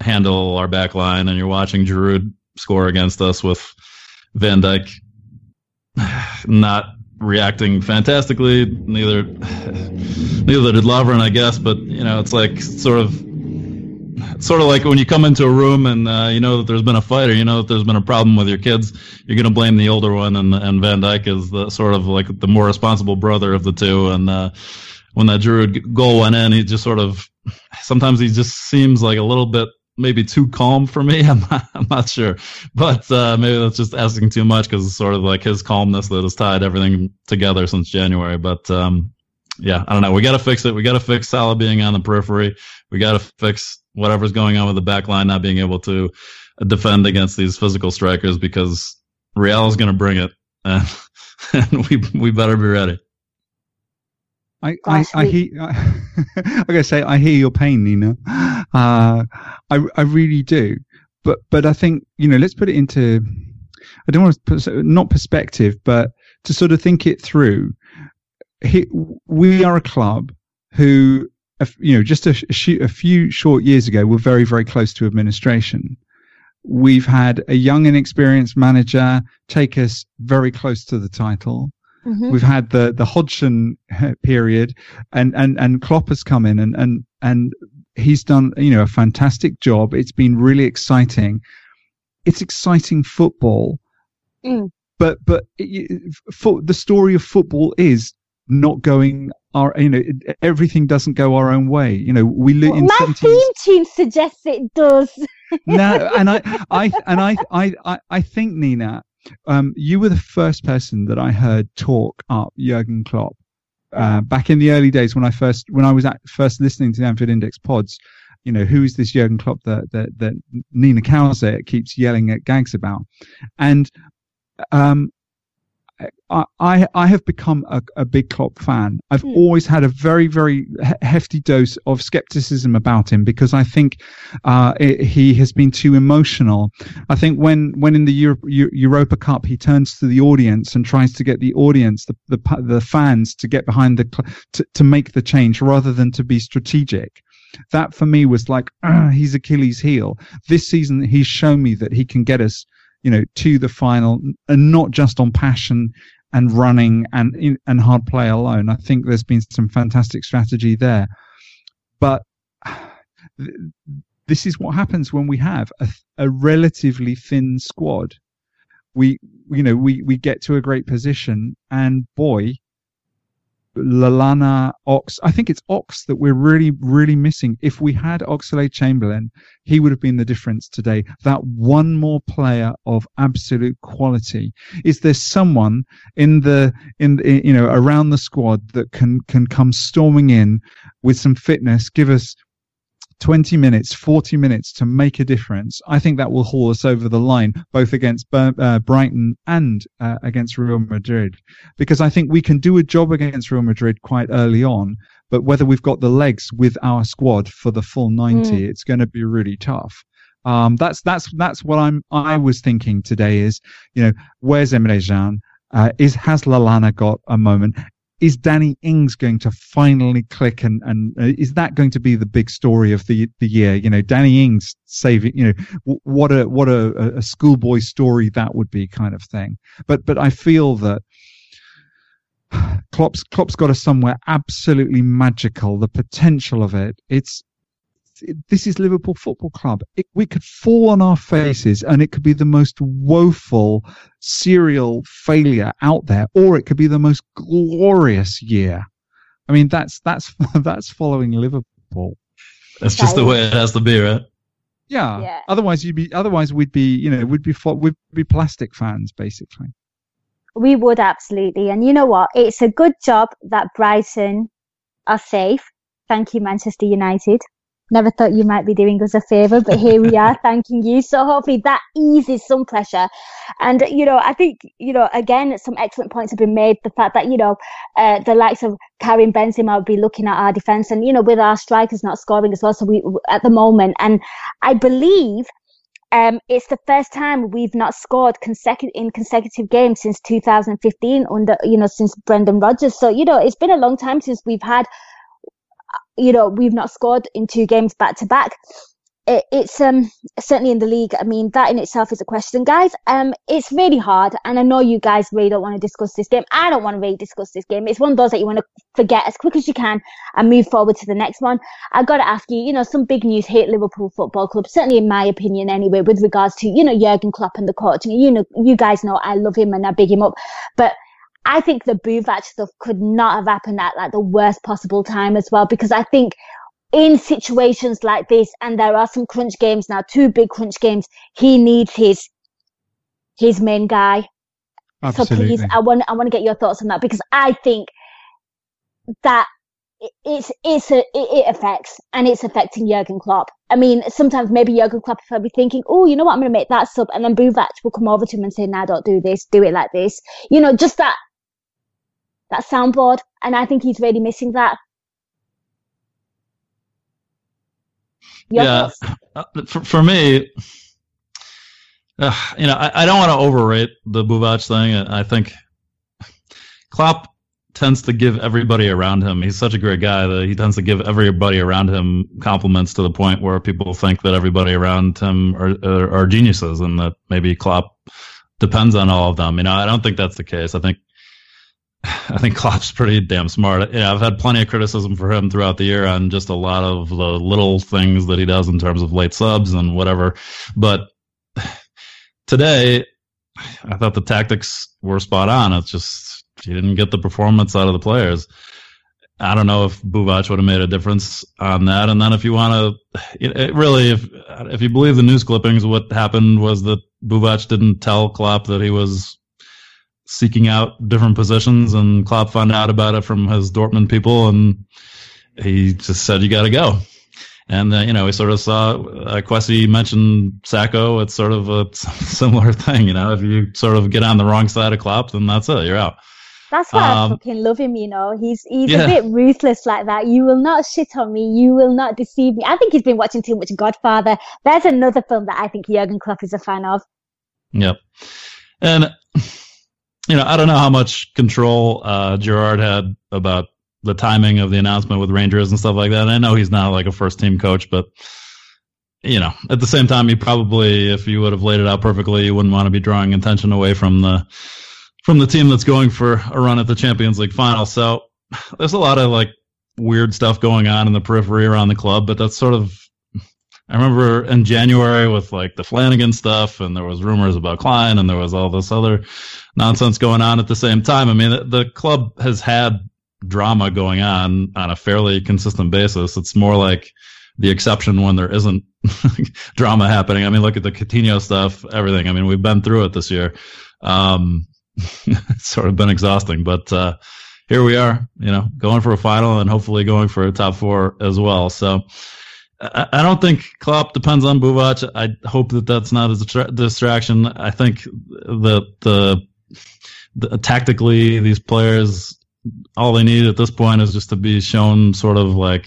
handle our back line and you're watching Giroud score against us with Van Dijk not reacting fantastically. Neither neither did Lovren, I guess. But you know, it's like sort of sort of like when you come into a room and uh, you know that there's been a fight or you know that there's been a problem with your kids, you're going to blame the older one, and and Van Dijk is the sort of like the more responsible brother of the two. And uh, when that Giroud goal went in, he just sort of sometimes he just seems like a little bit maybe too calm for me. I'm not, I'm not sure, but uh, maybe that's just asking too much because it's sort of like his calmness that has tied everything together since January. But um, yeah, I don't know. We got to fix it. We got to fix Salah being on the periphery. We got to fix whatever's going on with the back line not being able to defend against these physical strikers because Real is going to bring it, and, and we we better be ready. I, I, I hear. I gotta say, I hear your pain, Nina. Uh, I, I really do. But, but I think you know, let's put it into. I don't want to put not perspective, but to sort of think it through. He, we are a club who, you know, just a, a few short years ago, were very, very close to administration. We've had a young and experienced manager take us very close to the title Mm-hmm. We've had the the Hodgson period, and and and Klopp has come in and and and he's done you know a fantastic job. It's been really exciting. It's exciting football, mm. but but it, for, the story of football is not going our you know everything doesn't go our own way. You know we live well, in my 17... theme tune suggests it does. no, and I I and I I I think Nina um, you were the first person that I heard talk up Jurgen Klopp uh, back in the early days when I first when I was at, first listening to the Anfield Index pods. You know, who is this Jurgen Klopp that that, that Nina Kauser keeps yelling at Gags about? And um, I, I have become a, a big Klopp fan. I've mm. always had a very, very hefty dose of skepticism about him because I think uh, it, he has been too emotional. I think when, when in the Euro, Europa Cup he turns to the audience and tries to get the audience, the the, the fans, to get behind the to, to make the change rather than to be strategic. That for me was like uh, he's Achilles' heel. This season he's shown me that he can get us you know, to the final and not just on passion and running and and hard play alone. I think there's been some fantastic strategy there, but this is what happens when we have a, a relatively thin squad. We, you know, we we get to a great position, and boy, Lallana, Ox. I think it's Ox that we're really, really missing. If we had Oxlade Chamberlain, he would have been the difference today. That one more player of absolute quality. Is there someone in the in, in you know around the squad that can can come storming in with some fitness, give us 20 minutes, 40 minutes to make a difference, I think that will haul us over the line, both against uh, Brighton and uh, against Real Madrid. Because I think we can do a job against Real Madrid quite early on, but whether we've got the legs with our squad for the full 90, mm. it's going to be really tough. Um, that's, that's, that's what I'm, I was thinking today is, you know, where's Emre Can? Uh, is has Lallana got a moment? Is Danny Ings going to finally click and, and uh, is that going to be the big story of the, the year? You know, Danny Ings saving, you know, w- what a, what a, a schoolboy story that would be kind of thing. But, but I feel that Klopp's, Klopp's got us somewhere absolutely magical. The potential of it. It's, this is Liverpool Football Club. It, we could fall on our faces, and it could be the most woeful serial failure out there, or it could be the most glorious year. I mean, that's that's that's following Liverpool. That's just the way it has to be, right? Yeah. Yeah. Otherwise, you'd be. Otherwise, we'd be. You know, we'd be. We'd be plastic fans, basically. We would absolutely. And you know what? It's a good job that Brighton are safe. Thank you, Manchester United. Never thought you might be doing us a favour, but here we are thanking you. So hopefully that eases some pressure. And, you know, I think, you know, again, some excellent points have been made. The fact that, you know, uh, the likes of Karim Benzema would be looking at our defence and, you know, with our strikers not scoring as well. So we, at the moment, and I believe um, it's the first time we've not scored consecutive in consecutive games since 2015 under you know since Brendan Rodgers. So you know it's been a long time since we've had you know we've not scored in two games back to back. It, it's um certainly in the league. I mean that in itself is a question, guys. Um, it's really hard, and I know you guys really don't want to discuss this game. I don't want to really discuss this game. It's one of those that you want to forget as quick as you can and move forward to the next one. I've got to ask you, you know, some big news hit Liverpool Football Club, certainly in my opinion anyway, with regards to, you know, Jurgen Klopp and the coaching. You know, you guys know I love him and I big him up. But I think the Buvac stuff could not have happened at like the worst possible time as well, because I think in situations like this, and there are some crunch games now, two big crunch games, he needs his, his main guy. So please, I want I want to get your thoughts on that because I think that it- it's it's a it, it affects and it's affecting Jurgen Klopp. I mean, sometimes maybe Jurgen Klopp will be thinking, oh, you know what, I'm going to make that sub, and then Buvac will come over to him and say, "Nah, don't do this, do it like this." You know, just that that soundboard, and I think he's really missing that. Your yeah, uh, for, for me, uh, you know, I, I don't want to overrate the Buvac thing. I think Klopp tends to give everybody around him. He's such a great guy that he tends to give everybody around him compliments to the point where people think that everybody around him are, are, are geniuses and that maybe Klopp depends on all of them. You know, I don't think that's the case. I think I think Klopp's pretty damn smart. Yeah, I've had plenty of criticism for him throughout the year on just a lot of the little things that he does in terms of late subs and whatever. But today, I thought the tactics were spot on. It's just he didn't get the performance out of the players. I don't know if Buvac would have made a difference on that. And then if you want to, really, if if you believe the news clippings, what happened was that Buvac didn't tell Klopp that he was seeking out different positions, and Klopp found out about it from his Dortmund people, and he just said, "You got to go." And uh, you know, we sort of saw uh, mentioned Sakho. It's sort of a similar thing. You know, if you sort of get on the wrong side of Klopp, then that's it. You're out. That's why I Um, fucking love him, you know. He's he's Yeah. a bit ruthless like that. You will not shit on me. You will not deceive me. I think he's been watching too much Godfather. There's another film that I think Jurgen Klopp is a fan of. Yep. And you know, I don't know how much control uh, Gerard had about the timing of the announcement with Rangers and stuff like that. And I know he's not like a first team coach, but you know, at the same time, he probably, if you would have laid it out perfectly, you wouldn't want to be drawing attention away from the from the team that's going for a run at the Champions League final. So there's a lot of like weird stuff going on in the periphery around the club, but that's sort of I remember in January with like the Flanagan stuff, and there was rumors about Klein, and there was all this other nonsense going on at the same time. I mean, the, the club has had drama going on on a fairly consistent basis. It's more like the exception when there isn't drama happening. I mean, look at the Coutinho stuff, everything. I mean, we've been through it this year. Um, it's sort of been exhausting, but uh, here we are, you know, going for a final and hopefully going for a top four as well. So. I I don't think Klopp depends on Buvac. I hope that that's not a distra- distraction. I think that the, the tactically these players all they need at this point is just to be shown sort of like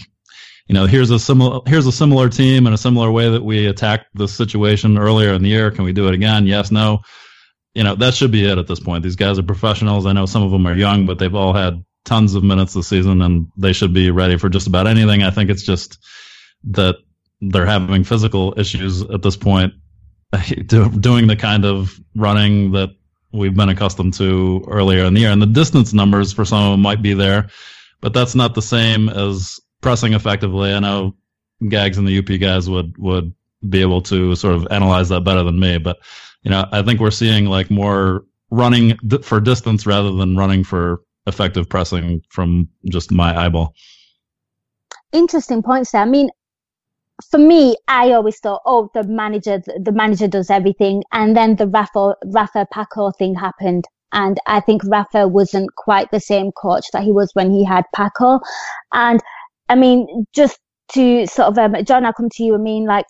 you know here's a similar here's a similar team and a similar way that we attacked the situation earlier in the year. Can we do it again? Yes, no. You know that should be it at this point. These guys are professionals. I know some of them are young, but they've all had tons of minutes this season and they should be ready for just about anything. I think it's just that they're having physical issues at this point, doing the kind of running that we've been accustomed to earlier in the year. And the distance numbers for some of them might be there, but that's not the same as pressing effectively. I know Gags and the UP guys would would be able to sort of analyze that better than me. But you know, I think we're seeing like more running for distance rather than running for effective pressing from just my eyeball. Interesting points there. I mean, for me, I always thought, oh, the manager, the manager does everything, and then the Rafa Rafa Paco thing happened, and I think Rafa wasn't quite the same coach that he was when he had Paco, and I mean, just to sort of, um, Jon, I'll come to you. I mean, like,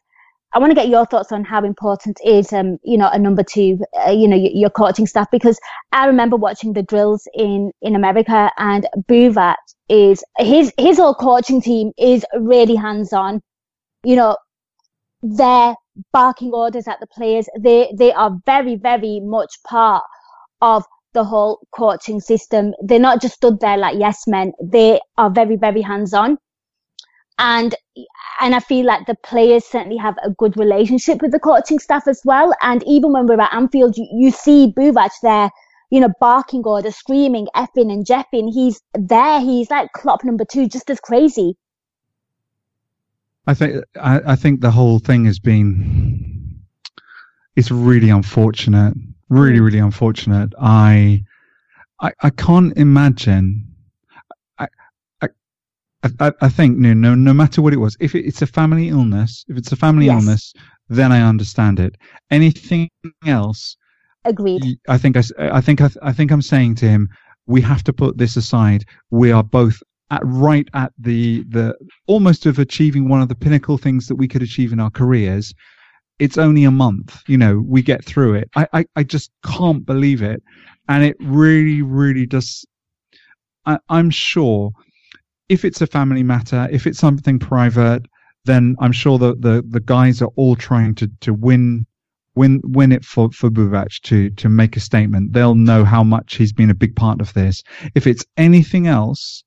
I want to get your thoughts on how important is, um, you know, a number two, uh, you know, your, your, coaching staff, because I remember watching the drills in, in America and Buvac is, his, his whole coaching team is really hands on. You know, they're barking orders at the players. They, they are very, very much part of the whole coaching system. They're not just stood there like yes men. They are very, very hands on and and I feel like the players certainly have a good relationship with the coaching staff as well. And even when we're at Anfield, you, you see Buvac there, you know, barking orders, screaming, effing and jeffing. He's there. He's like Klopp number two, just as crazy. I think I, I think the whole thing has been it's really unfortunate. Really, mm. really unfortunate. I I, I can't imagine I, I, I, think no, no, no matter what it was, if it, it's a family illness, if it's a family yes. illness, then I understand it. Anything else, agreed. I think I, I think I, I think I'm saying to him, we have to put this aside. We are both at right at the the almost of achieving one of the pinnacle things that we could achieve in our careers. It's only a month, you know, we get through it. I, I, I just can't believe it. And it really, really does. I, I'm sure if it's a family matter, if it's something private, then I'm sure that the, the guys are all trying to, to win win win it for, for Buvac to to make a statement. They'll know how much he's been a big part of this. If it's anything else,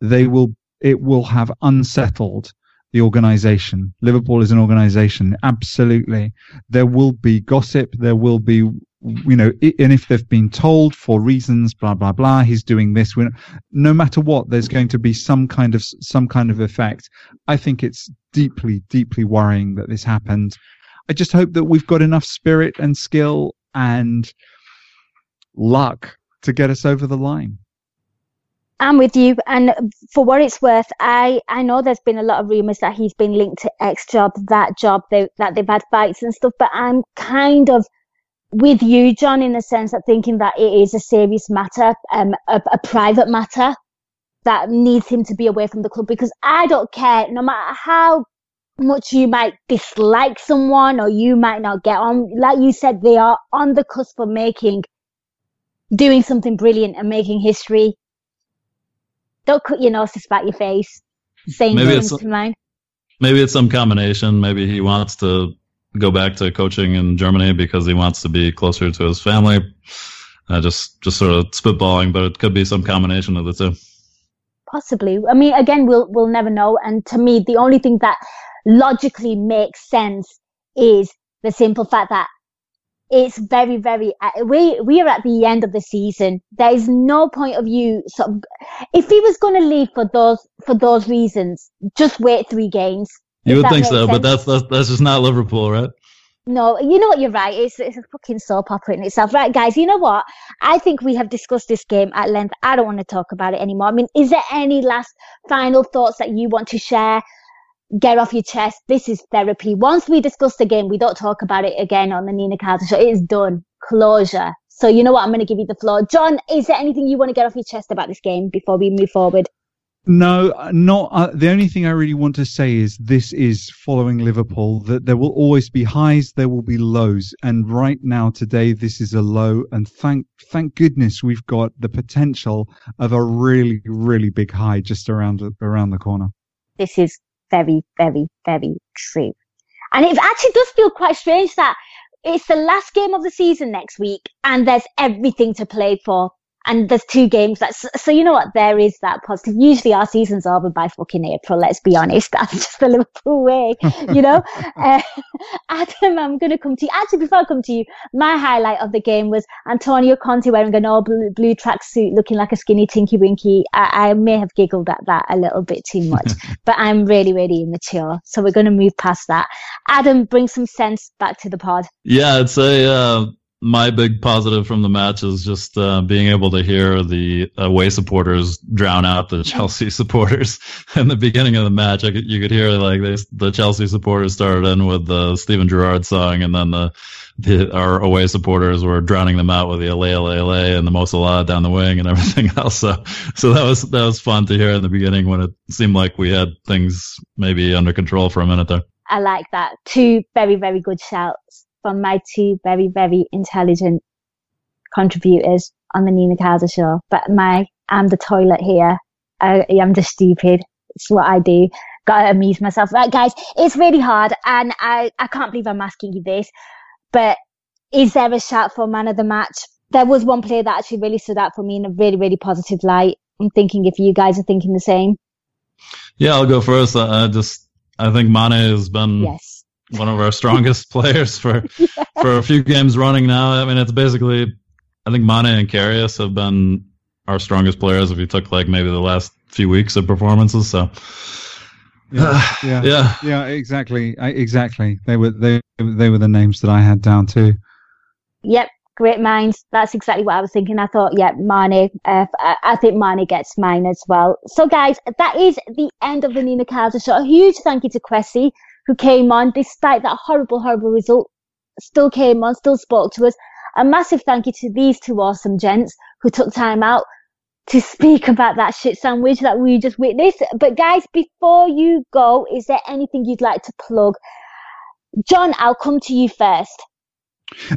they will it will have unsettled the organization. Liverpool is an organization, absolutely. There will be gossip, there will be you know, and if they've been told for reasons, blah blah blah, he's doing this. No matter what, there's going to be some kind of some kind of effect. I think it's deeply, deeply worrying that this happened. I just hope that we've got enough spirit and skill and luck to get us over the line. I'm with you, and for what it's worth, I I know there's been a lot of rumours that he's been linked to X job, that job, they, that they've had fights and stuff. But I'm kind of with you, Jon, in the sense of thinking that it is a serious matter, um, a, a private matter that needs him to be away from the club because I don't care, no matter how much you might dislike someone or you might not get on. Like you said, they are on the cusp of making, doing something brilliant and making history. Don't cut your nose to spite your face. Saying maybe it's, to mind. Maybe it's some combination. Maybe he wants to go back to coaching in Germany because he wants to be closer to his family. Uh, just just sort of spitballing, but it could be some combination of the two. Possibly. I mean, again, we'll we'll never know. And to me, the only thing that logically makes sense is the simple fact that it's very, very. Uh, we we are at the end of the season. There is no point of you. Sort of, if he was going to leave for those for those reasons, just wait three games. You would think so, sense. but that's, that's that's just not Liverpool, right? No, you know what? You're right. It's it's a fucking soap opera in itself, right, guys? You know what? I think we have discussed this game at length. I don't want to talk about it anymore. I mean, is there any last final thoughts that you want to share? Get off your chest. This is therapy. Once we discuss the game, we don't talk about it again on the Nina Kauser show. It is done. Closure. So you know what? I'm going to give you the floor. Jon, is there anything you want to get off your chest about this game before we move forward? No, not uh, the only thing I really want to say is this is following Liverpool that there will always be highs, there will be lows, and right now today this is a low, and thank thank goodness we've got the potential of a really really big high just around around the corner. This is very very very true, and it actually does feel quite strange that it's the last game of the season next week, and there's everything to play for and there's two games. That's so you know what? There is that positive. Usually our season's over by fucking April. Let's be honest. That's just the Liverpool way, you know. uh, Adam, I'm going to come to you. Actually, before I come to you, my highlight of the game was Antonio Conte wearing an all blue, blue tracksuit, looking like a skinny Tinky Winky. I, I may have giggled at that a little bit too much, but I'm really, really immature. So we're going to move past that. Adam, bring some sense back to the pod. Yeah, I'd say. Uh my big positive from the match is just uh, being able to hear the away supporters drown out the Chelsea supporters. In the beginning of the match, could, you could hear like they, the Chelsea supporters started in with the Steven Gerrard song, and then the, the, our away supporters were drowning them out with the "Allez, Allez, Allez" and the Mo Salah down the wing and everything else. So, so that was that was fun to hear in the beginning when it seemed like we had things maybe under control for a minute there. I like that. Two very very good shouts from my two very, very intelligent contributors on the Nina Kauser show. But my, I'm the toilet here. I, am just stupid. It's what I do. Gotta amuse myself. Right, guys, it's really hard and I, I can't believe I'm asking you this, but is there a shout for man of the match? There was one player that actually really stood out for me in a really, really positive light. I'm thinking if you guys are thinking the same. Yeah, I'll go first. I just, I think Mane has been yes one of our strongest players for yeah. for a few games running now. I mean, it's basically I think Mane and Karius have been our strongest players if you took like maybe the last few weeks of performances. So yeah, yeah, yeah, yeah, exactly, exactly. They were they they were the names that I had down too. Yep, great minds. That's exactly what I was thinking. I thought, yeah, Mane. Uh, I think Mane gets mine as well. So, guys, that is the end of the Nina Kauser show. A huge thank you to Kwesi who came on despite that horrible, horrible result, still came on, still spoke to us. A massive thank you to these two awesome gents who took time out to speak about that shit sandwich that we just witnessed. But guys, before you go, is there anything you'd like to plug? Jon, I'll come to you first.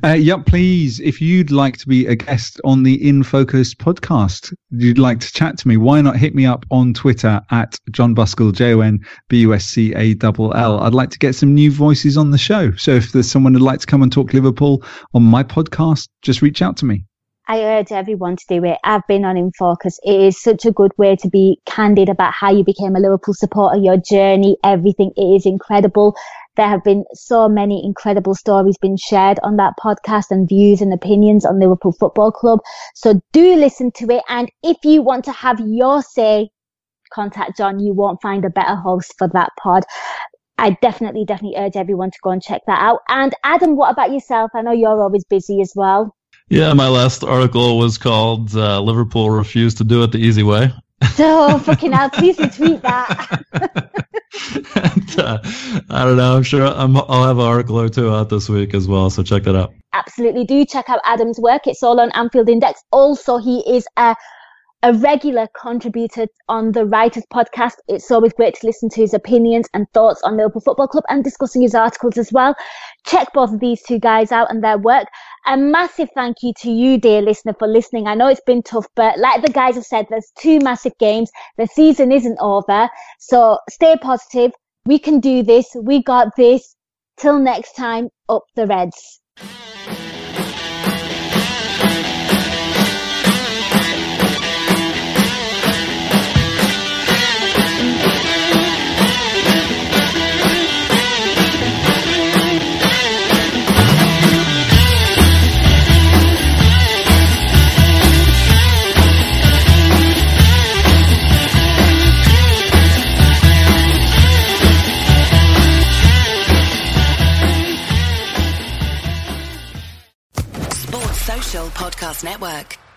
Uh, yeah, please. If you'd like to be a guest on the In Focus podcast, you'd like to chat to me, why not hit me up on Twitter at Jon Buscall, J O N B U S C A L L. I'd like to get some new voices on the show. So if there's someone who'd like to come and talk Liverpool on my podcast, just reach out to me. I urge everyone to do it. I've been on In Focus. It is such a good way to be candid about how you became a Liverpool supporter, your journey, everything. It is incredible. There have been so many incredible stories being shared on that podcast and views and opinions on Liverpool Football Club. So do listen to it. And if you want to have your say, contact Jon. You won't find a better host for that pod. I definitely, definitely urge everyone to go and check that out. And Adam, what about yourself? I know you're always busy as well. Yeah, my last article was called uh, Liverpool Refused to Do It the Easy Way. So fucking hell, please retweet that. and, uh, I don't know. I'm sure i will have an article or two out this week as well. So check that out. Absolutely. Do check out Adam's work. It's all on Anfield Index. Also, he is a a regular contributor on the Writers Podcast. It's always great to listen to his opinions and thoughts on Liverpool Football Club and discussing his articles as well. Check both of these two guys out and their work. A massive thank you to you, dear listener, for listening. I know it's been tough, but like the guys have said, there's two massive games. The season isn't over. So stay positive. We can do this. We got this. Till next time, up the Reds. Podcast Network.